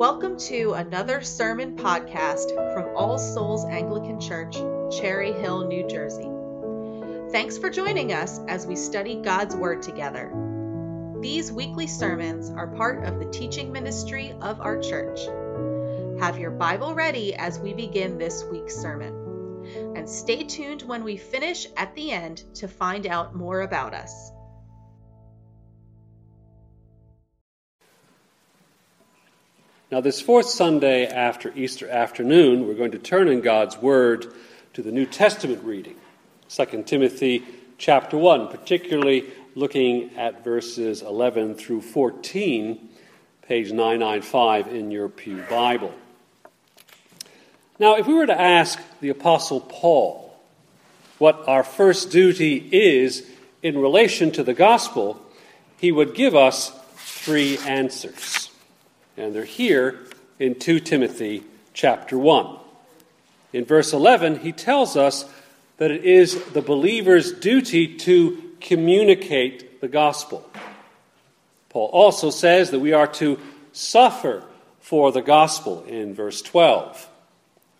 Welcome to another sermon podcast from All Souls Anglican Church, Cherry Hill, New Jersey. Thanks for joining us as we study God's Word together. These weekly sermons are part of the teaching ministry of our church. Have your Bible ready as we begin this week's sermon. And stay tuned when we finish at the end to find out more about us. Now, this fourth Sunday after Easter afternoon, we're going to turn in God's Word to the New Testament reading, 2 Timothy chapter 1, particularly looking at verses 11 through 14, page 995 in your Pew Bible. Now, if we were to ask the Apostle Paul what our first duty is in relation to the gospel, he would give us three answers and they're here in 2 Timothy chapter 1. In verse 11, he tells us that it is the believer's duty to communicate the gospel. Paul also says that we are to suffer for the gospel in verse 12.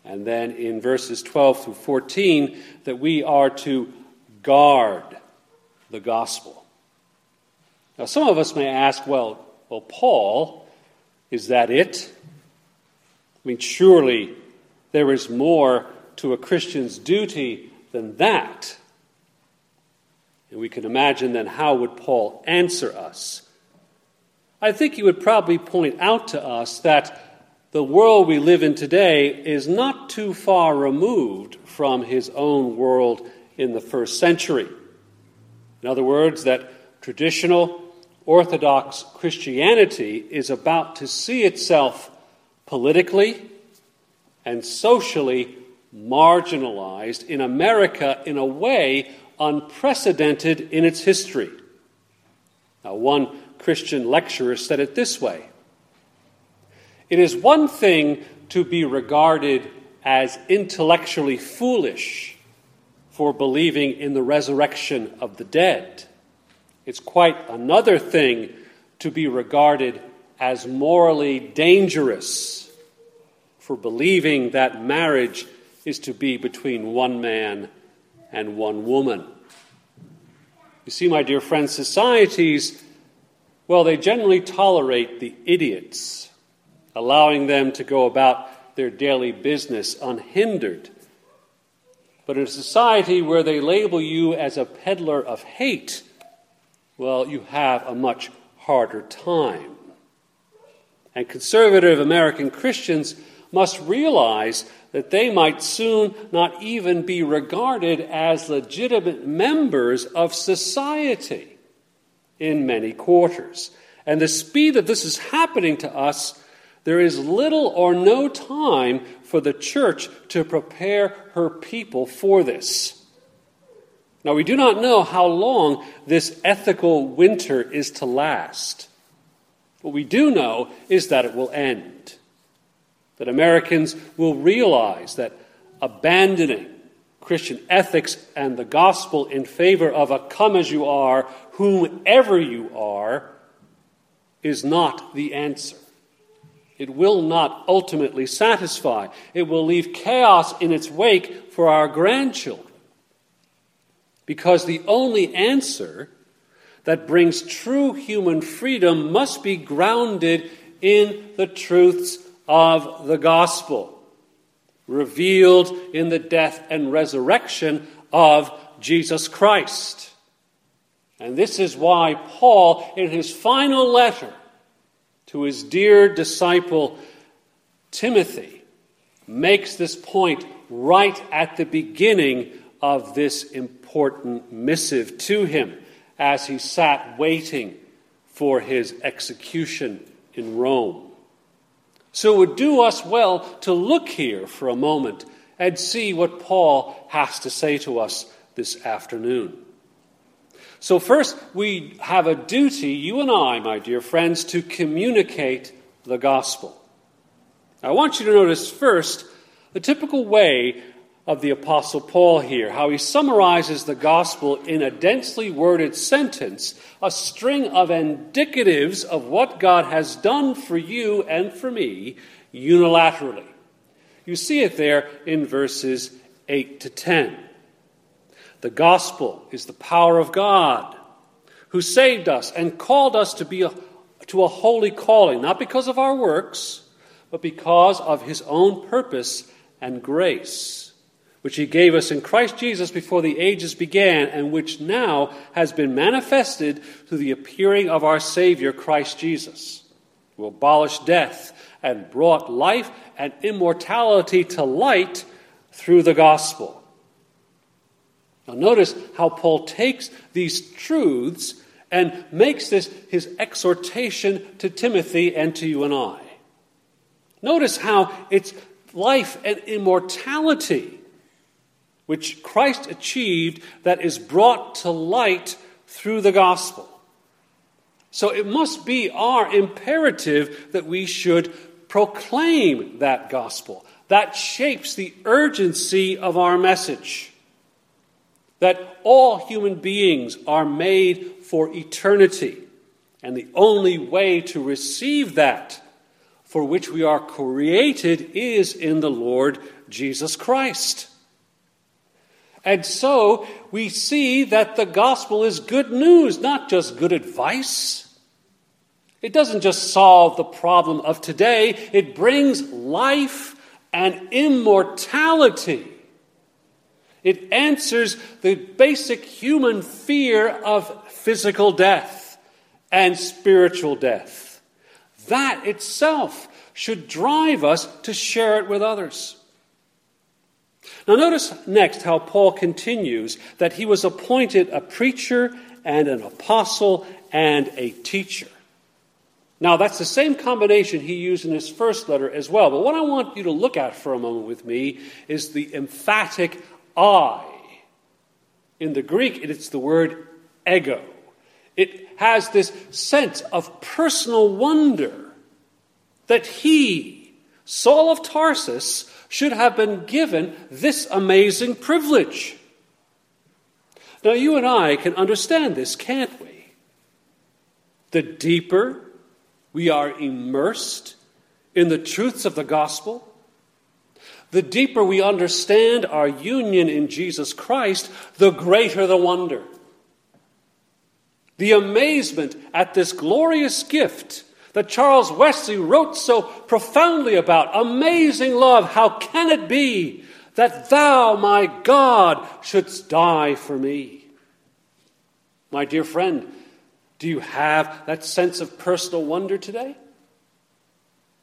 And then in verses 12 through 14, that we are to guard the gospel. Now, some of us may ask, well, well, Paul, is that it? I mean, surely there is more to a Christian's duty than that. And we can imagine then how would Paul answer us? I think he would probably point out to us that the world we live in today is not too far removed from his own world in the first century. In other words, that traditional Orthodox Christianity is about to see itself politically and socially marginalized in America in a way unprecedented in its history. Now, one Christian lecturer said it this way It is one thing to be regarded as intellectually foolish for believing in the resurrection of the dead. It's quite another thing to be regarded as morally dangerous for believing that marriage is to be between one man and one woman. You see, my dear friends, societies, well, they generally tolerate the idiots, allowing them to go about their daily business unhindered. But in a society where they label you as a peddler of hate, well, you have a much harder time. And conservative American Christians must realize that they might soon not even be regarded as legitimate members of society in many quarters. And the speed that this is happening to us, there is little or no time for the church to prepare her people for this. Now, we do not know how long this ethical winter is to last. What we do know is that it will end. That Americans will realize that abandoning Christian ethics and the gospel in favor of a come as you are, whomever you are, is not the answer. It will not ultimately satisfy. It will leave chaos in its wake for our grandchildren. Because the only answer that brings true human freedom must be grounded in the truths of the gospel, revealed in the death and resurrection of Jesus Christ. And this is why Paul, in his final letter to his dear disciple Timothy, makes this point right at the beginning of this important missive to him as he sat waiting for his execution in Rome. So it would do us well to look here for a moment and see what Paul has to say to us this afternoon. So, first, we have a duty, you and I, my dear friends, to communicate the gospel. I want you to notice first the typical way of the Apostle Paul here, how he summarizes the gospel in a densely worded sentence, a string of indicatives of what God has done for you and for me unilaterally. You see it there in verses 8 to 10. The gospel is the power of God who saved us and called us to be a, to a holy calling, not because of our works, but because of his own purpose and grace, which he gave us in Christ Jesus before the ages began, and which now has been manifested through the appearing of our Savior, Christ Jesus, who abolished death and brought life and immortality to light through the gospel. Now, notice how Paul takes these truths and makes this his exhortation to Timothy and to you and I. Notice how it's life and immortality which Christ achieved that is brought to light through the gospel. So it must be our imperative that we should proclaim that gospel. That shapes the urgency of our message. That all human beings are made for eternity. And the only way to receive that for which we are created is in the Lord Jesus Christ. And so we see that the gospel is good news, not just good advice. It doesn't just solve the problem of today, it brings life and immortality. It answers the basic human fear of physical death and spiritual death. That itself should drive us to share it with others. Now, notice next how Paul continues that he was appointed a preacher and an apostle and a teacher. Now, that's the same combination he used in his first letter as well. But what I want you to look at for a moment with me is the emphatic I. In the Greek, it's the word ego. It has this sense of personal wonder that he, Saul of Tarsus, should have been given this amazing privilege. Now, you and I can understand this, can't we? The deeper we are immersed in the truths of the gospel, the deeper we understand our union in Jesus Christ, the greater the wonder. The amazement at this glorious gift that Charles Wesley wrote so profoundly about. Amazing love, how can it be that thou, my God, shouldst die for me? My dear friend, do you have that sense of personal wonder today?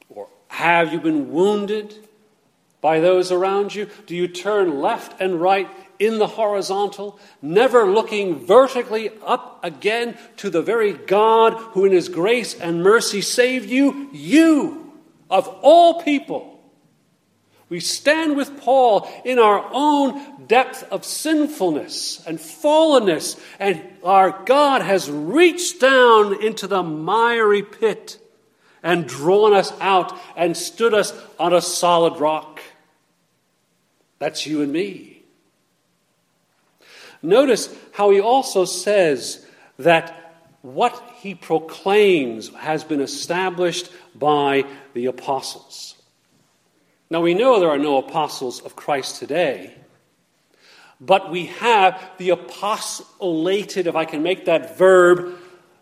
Or have you been wounded by those around you? Do you turn left and right in the horizontal, never looking vertically up again to the very God who, in His grace and mercy, saved you, you, of all people. We stand with Paul in our own depth of sinfulness and fallenness, and our God has reached down into the miry pit and drawn us out and stood us on a solid rock. That's you and me. Notice how he also says that what he proclaims has been established by the apostles. Now, we know there are no apostles of Christ today, but we have the apostolated, if I can make that verb,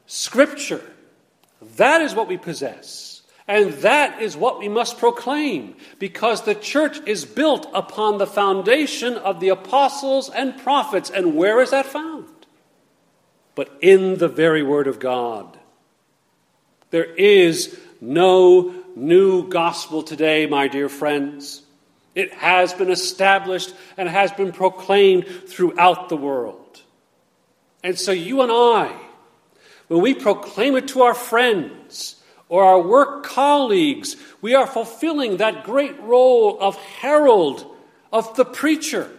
scripture. That is what we possess. And that is what we must proclaim, because the church is built upon the foundation of the apostles and prophets. And where is that found? But in the very Word of God. There is no new gospel today, my dear friends. It has been established and has been proclaimed throughout the world. And so you and I, when we proclaim it to our friends, or our work colleagues, we are fulfilling that great role of herald, of the preacher.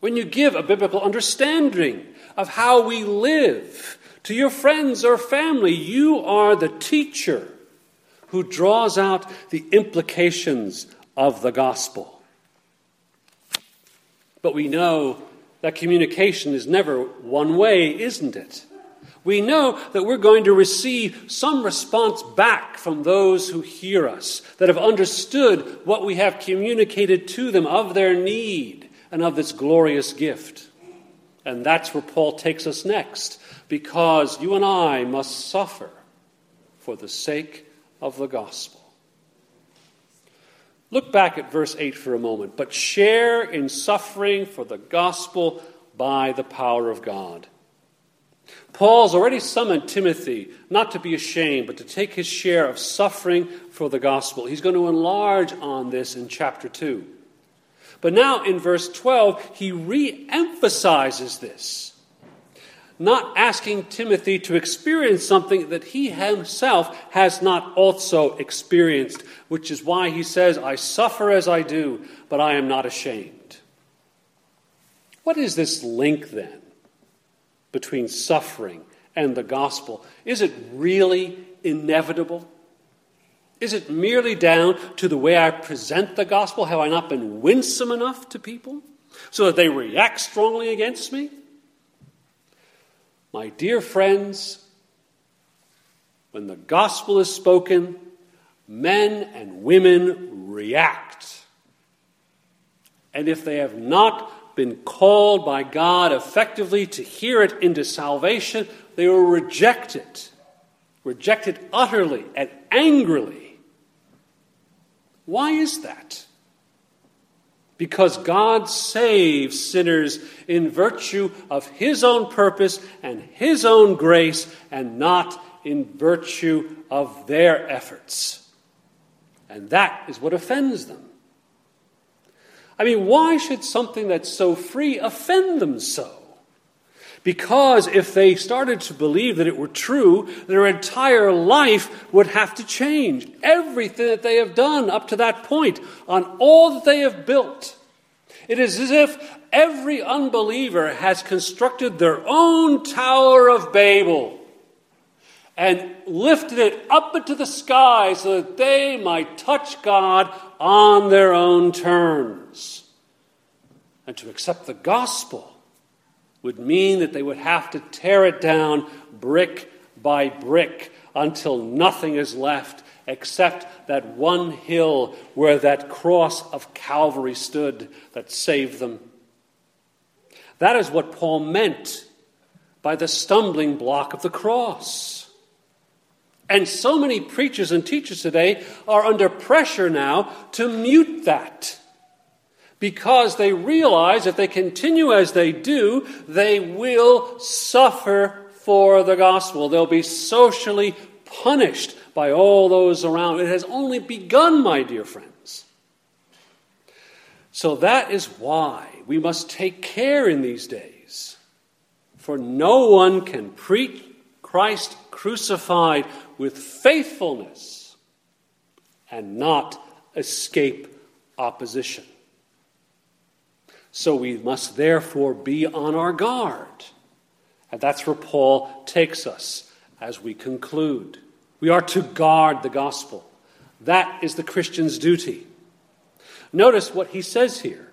When you give a biblical understanding of how we live to your friends or family, you are the teacher who draws out the implications of the gospel. But we know that communication is never one way, isn't it? We know that we're going to receive some response back from those who hear us, that have understood what we have communicated to them of their need and of this glorious gift. And that's where Paul takes us next, because you and I must suffer for the sake of the gospel. Look back at verse 8 for a moment. But share in suffering for the gospel by the power of God. Paul's already summoned Timothy not to be ashamed, but to take his share of suffering for the gospel. He's going to enlarge on this in chapter 2. But now in verse 12, he re emphasizes this not asking Timothy to experience something that he himself has not also experienced, which is why he says, I suffer as I do, but I am not ashamed. What is this link then between suffering and the gospel? Is it really inevitable? Is it merely down to the way I present the gospel? Have I not been winsome enough to people so that they react strongly against me? My dear friends, when the gospel is spoken, men and women react. And if they have not been called by God effectively to hear it into salvation, they were rejected, rejected utterly and angrily. Why is that? because God saves sinners in virtue of His own purpose and His own grace, and not in virtue of their efforts. And that is what offends them. I mean, why should something that's so free offend them so? Because if they started to believe that it were true, their entire life would have to change. Everything that they have done up to that point, on all that they have built. It is as if every unbeliever has constructed their own Tower of Babel and lifted it up into the sky so that they might touch God on their own terms. And to accept the gospel would mean that they would have to tear it down brick by brick until nothing is left except that one hill where that cross of Calvary stood that saved them. That is what Paul meant by the stumbling block of the cross. And so many preachers and teachers today are under pressure now to mute that because they realize if they continue as they do, they will suffer for the gospel. They'll be socially punished by all those around. It has only begun, my dear friends. So that is why we must take care in these days. For no one can preach Christ crucified with faithfulness and not escape opposition. So we must therefore be on our guard. And that's where Paul takes us as we conclude. We are to guard the gospel. That is the Christian's duty. Notice what he says here.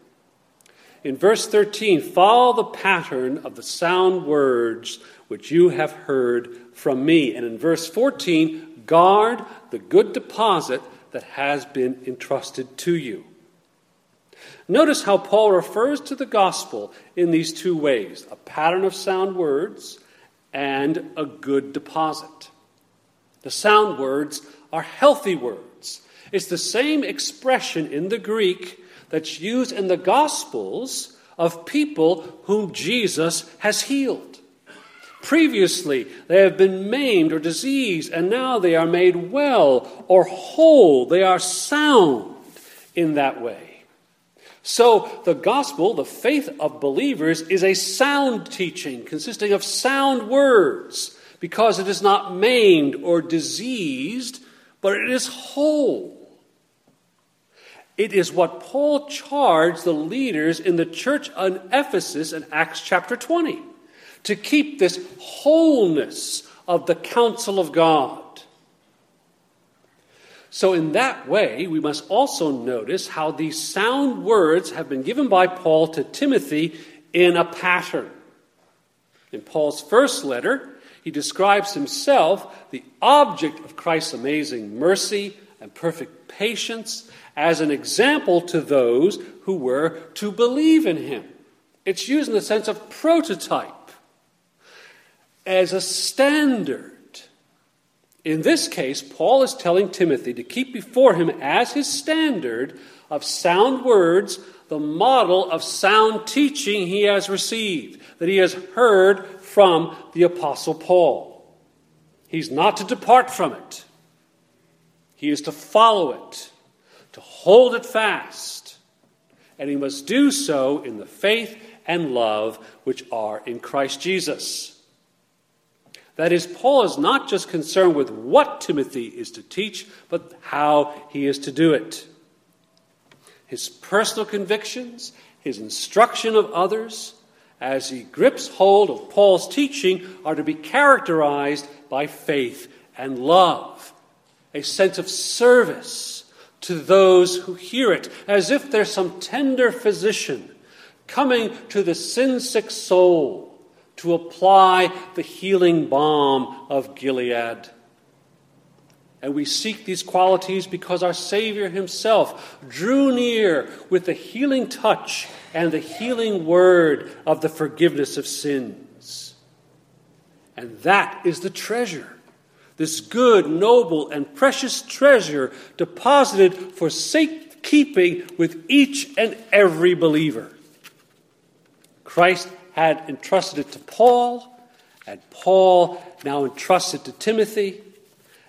In verse 13, follow the pattern of the sound words which you have heard from me. And in verse 14, guard the good deposit that has been entrusted to you. Notice how Paul refers to the gospel in these two ways a pattern of sound words and a good deposit. The sound words are healthy words. It's the same expression in the Greek that's used in the Gospels of people whom Jesus has healed. Previously, they have been maimed or diseased, and now they are made well or whole. They are sound in that way. So, the gospel, the faith of believers, is a sound teaching consisting of sound words because it is not maimed or diseased, but it is whole. It is what Paul charged the leaders in the church in Ephesus in Acts chapter 20 to keep this wholeness of the counsel of God. So, in that way, we must also notice how these sound words have been given by Paul to Timothy in a pattern. In Paul's first letter, he describes himself, the object of Christ's amazing mercy and perfect patience, as an example to those who were to believe in him. It's used in the sense of prototype, as a standard. In this case, Paul is telling Timothy to keep before him as his standard of sound words the model of sound teaching he has received, that he has heard from the Apostle Paul. He's not to depart from it, he is to follow it, to hold it fast, and he must do so in the faith and love which are in Christ Jesus. That is, Paul is not just concerned with what Timothy is to teach, but how he is to do it. His personal convictions, his instruction of others, as he grips hold of Paul's teaching, are to be characterized by faith and love, a sense of service to those who hear it, as if there's some tender physician coming to the sin sick soul to apply the healing balm of Gilead. And we seek these qualities because our Savior Himself drew near with the healing touch and the healing word of the forgiveness of sins. And that is the treasure, this good, noble, and precious treasure deposited for safekeeping with each and every believer. Christ had entrusted it to Paul, and Paul now entrusted it to Timothy.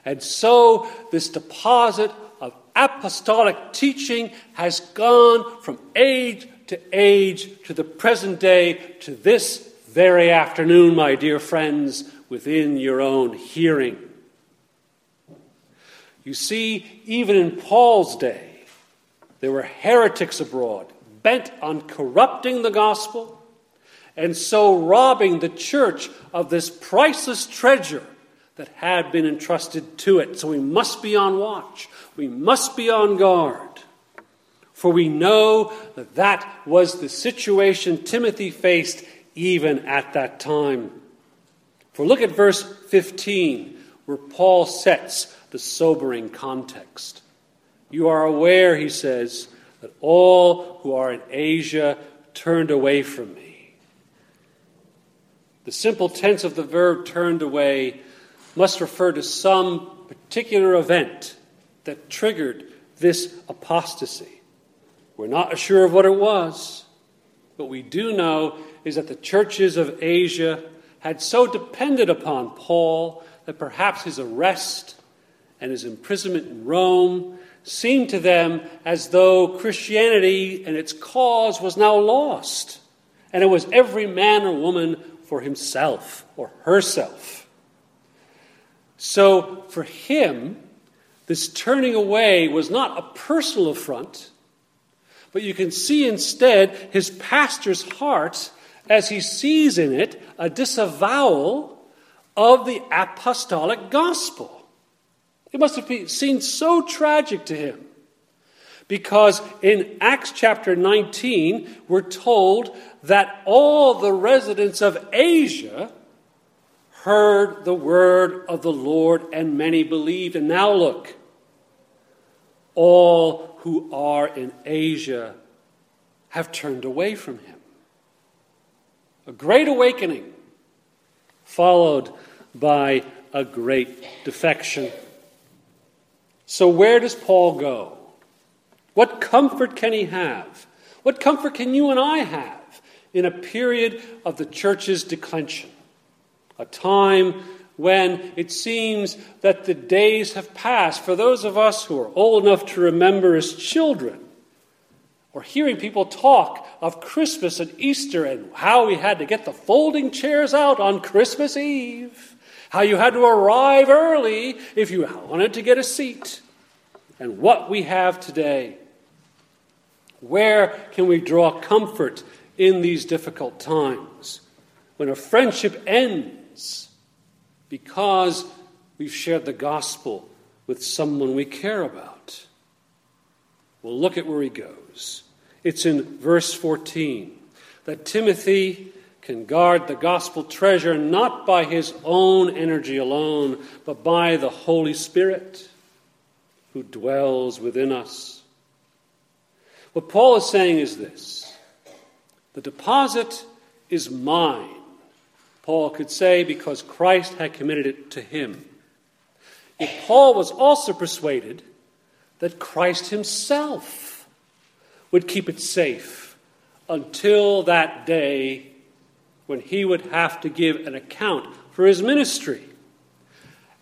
And so this deposit of apostolic teaching has gone from age to age to the present day to this very afternoon, my dear friends, within your own hearing. You see, even in Paul's day, there were heretics abroad bent on corrupting the gospel and so robbing the church of this priceless treasure that had been entrusted to it. So we must be on watch. We must be on guard. For we know that that was the situation Timothy faced even at that time. For look at verse 15, where Paul sets the sobering context. You are aware, he says, that all who are in Asia turned away from me. The simple tense of the verb turned away must refer to some particular event that triggered this apostasy. We're not sure of what it was. What we do know is that the churches of Asia had so depended upon Paul that perhaps his arrest and his imprisonment in Rome seemed to them as though Christianity and its cause was now lost. And it was every man or woman for himself or herself. So for him, this turning away was not a personal affront, but you can see instead his pastor's heart as he sees in it a disavowal of the apostolic gospel. It must have been, seemed so tragic to him. Because in Acts chapter 19, we're told that all the residents of Asia heard the word of the Lord and many believed. And now look, all who are in Asia have turned away from him. A great awakening followed by a great defection. So, where does Paul go? What comfort can he have? What comfort can you and I have in a period of the church's declension? A time when it seems that the days have passed. For those of us who are old enough to remember as children, or hearing people talk of Christmas and Easter and how we had to get the folding chairs out on Christmas Eve, how you had to arrive early if you wanted to get a seat, and what we have today. Where can we draw comfort in these difficult times? When a friendship ends because we've shared the gospel with someone we care about. Well, look at where he goes. It's in verse 14 that Timothy can guard the gospel treasure not by his own energy alone, but by the Holy Spirit who dwells within us. What Paul is saying is this the deposit is mine. Paul could say because Christ had committed it to him. Yet Paul was also persuaded that Christ himself would keep it safe until that day when he would have to give an account for his ministry.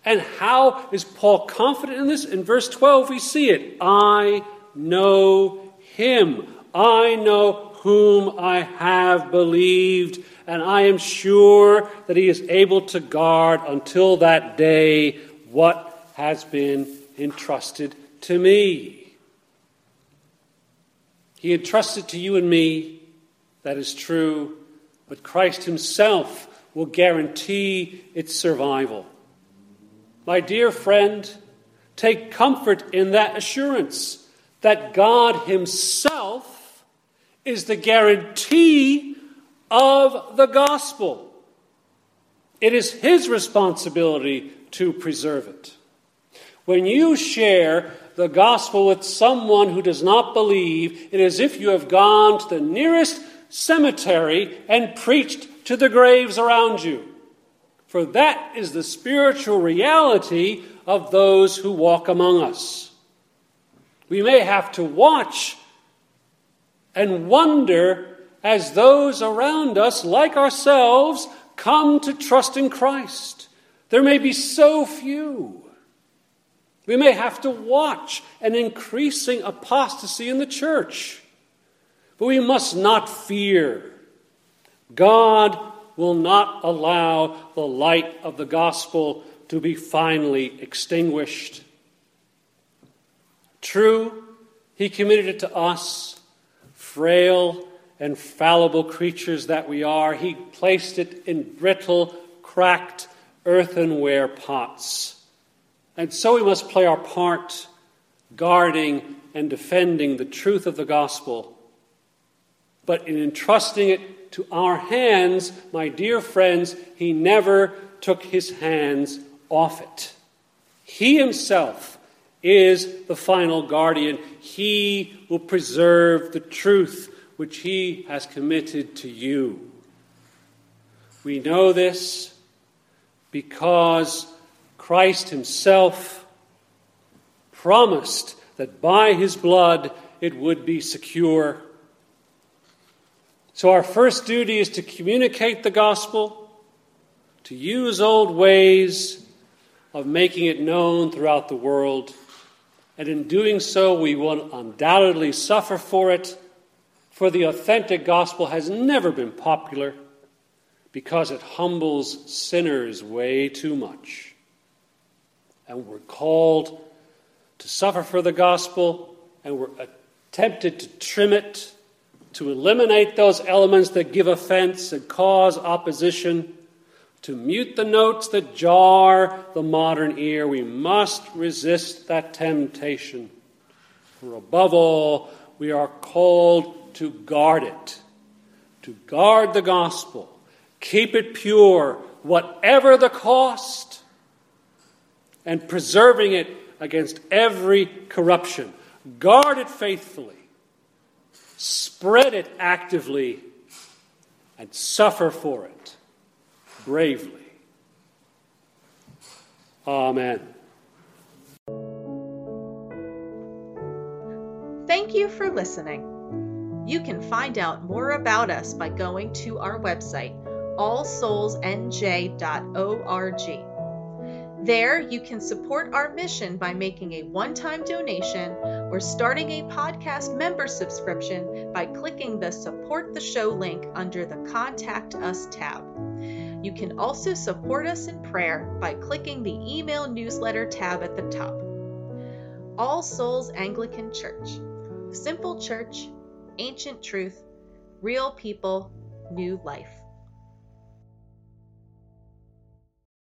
And how is Paul confident in this? In verse 12, we see it. I know him. I know whom I have believed, and I am sure that he is able to guard until that day what has been entrusted to me. He entrusted to you and me, that is true, but Christ Himself will guarantee its survival. My dear friend, take comfort in that assurance that God Himself is the guarantee of the gospel. It is His responsibility to preserve it. When you share the gospel with someone who does not believe, it is as if you have gone to the nearest cemetery and preached to the graves around you. For that is the spiritual reality of those who walk among us. We may have to watch and wonder as those around us, like ourselves, come to trust in Christ. There may be so few. We may have to watch an increasing apostasy in the church. But we must not fear. God will not allow the light of the gospel to be finally extinguished. True, He committed it to us, frail and fallible creatures that we are. He placed it in brittle, cracked earthenware pots. And so we must play our part, guarding and defending the truth of the gospel but in entrusting it to our hands, my dear friends, he never took his hands off it. He himself is the final guardian. He will preserve the truth which he has committed to you. We know this because Christ himself promised that by his blood it would be secure. So, our first duty is to communicate the gospel, to use old ways of making it known throughout the world. And in doing so, we will undoubtedly suffer for it, for the authentic gospel has never been popular because it humbles sinners way too much. And we're called to suffer for the gospel, and we're tempted to trim it to eliminate those elements that give offense and cause opposition, to mute the notes that jar the modern ear. We must resist that temptation. For above all, we are called to guard it, to guard the gospel, keep it pure, whatever the cost, and preserving it against every corruption. Guard it faithfully spread it actively, and suffer for it bravely. Amen. Thank you for listening. You can find out more about us by going to our website, allsoulsnj.org. There, you can support our mission by making a one time donation or starting a podcast member subscription by clicking the Support the Show link under the Contact Us tab. You can also support us in prayer by clicking the email newsletter tab at the top. All Souls Anglican Church. Simple church, ancient truth, real people, new life.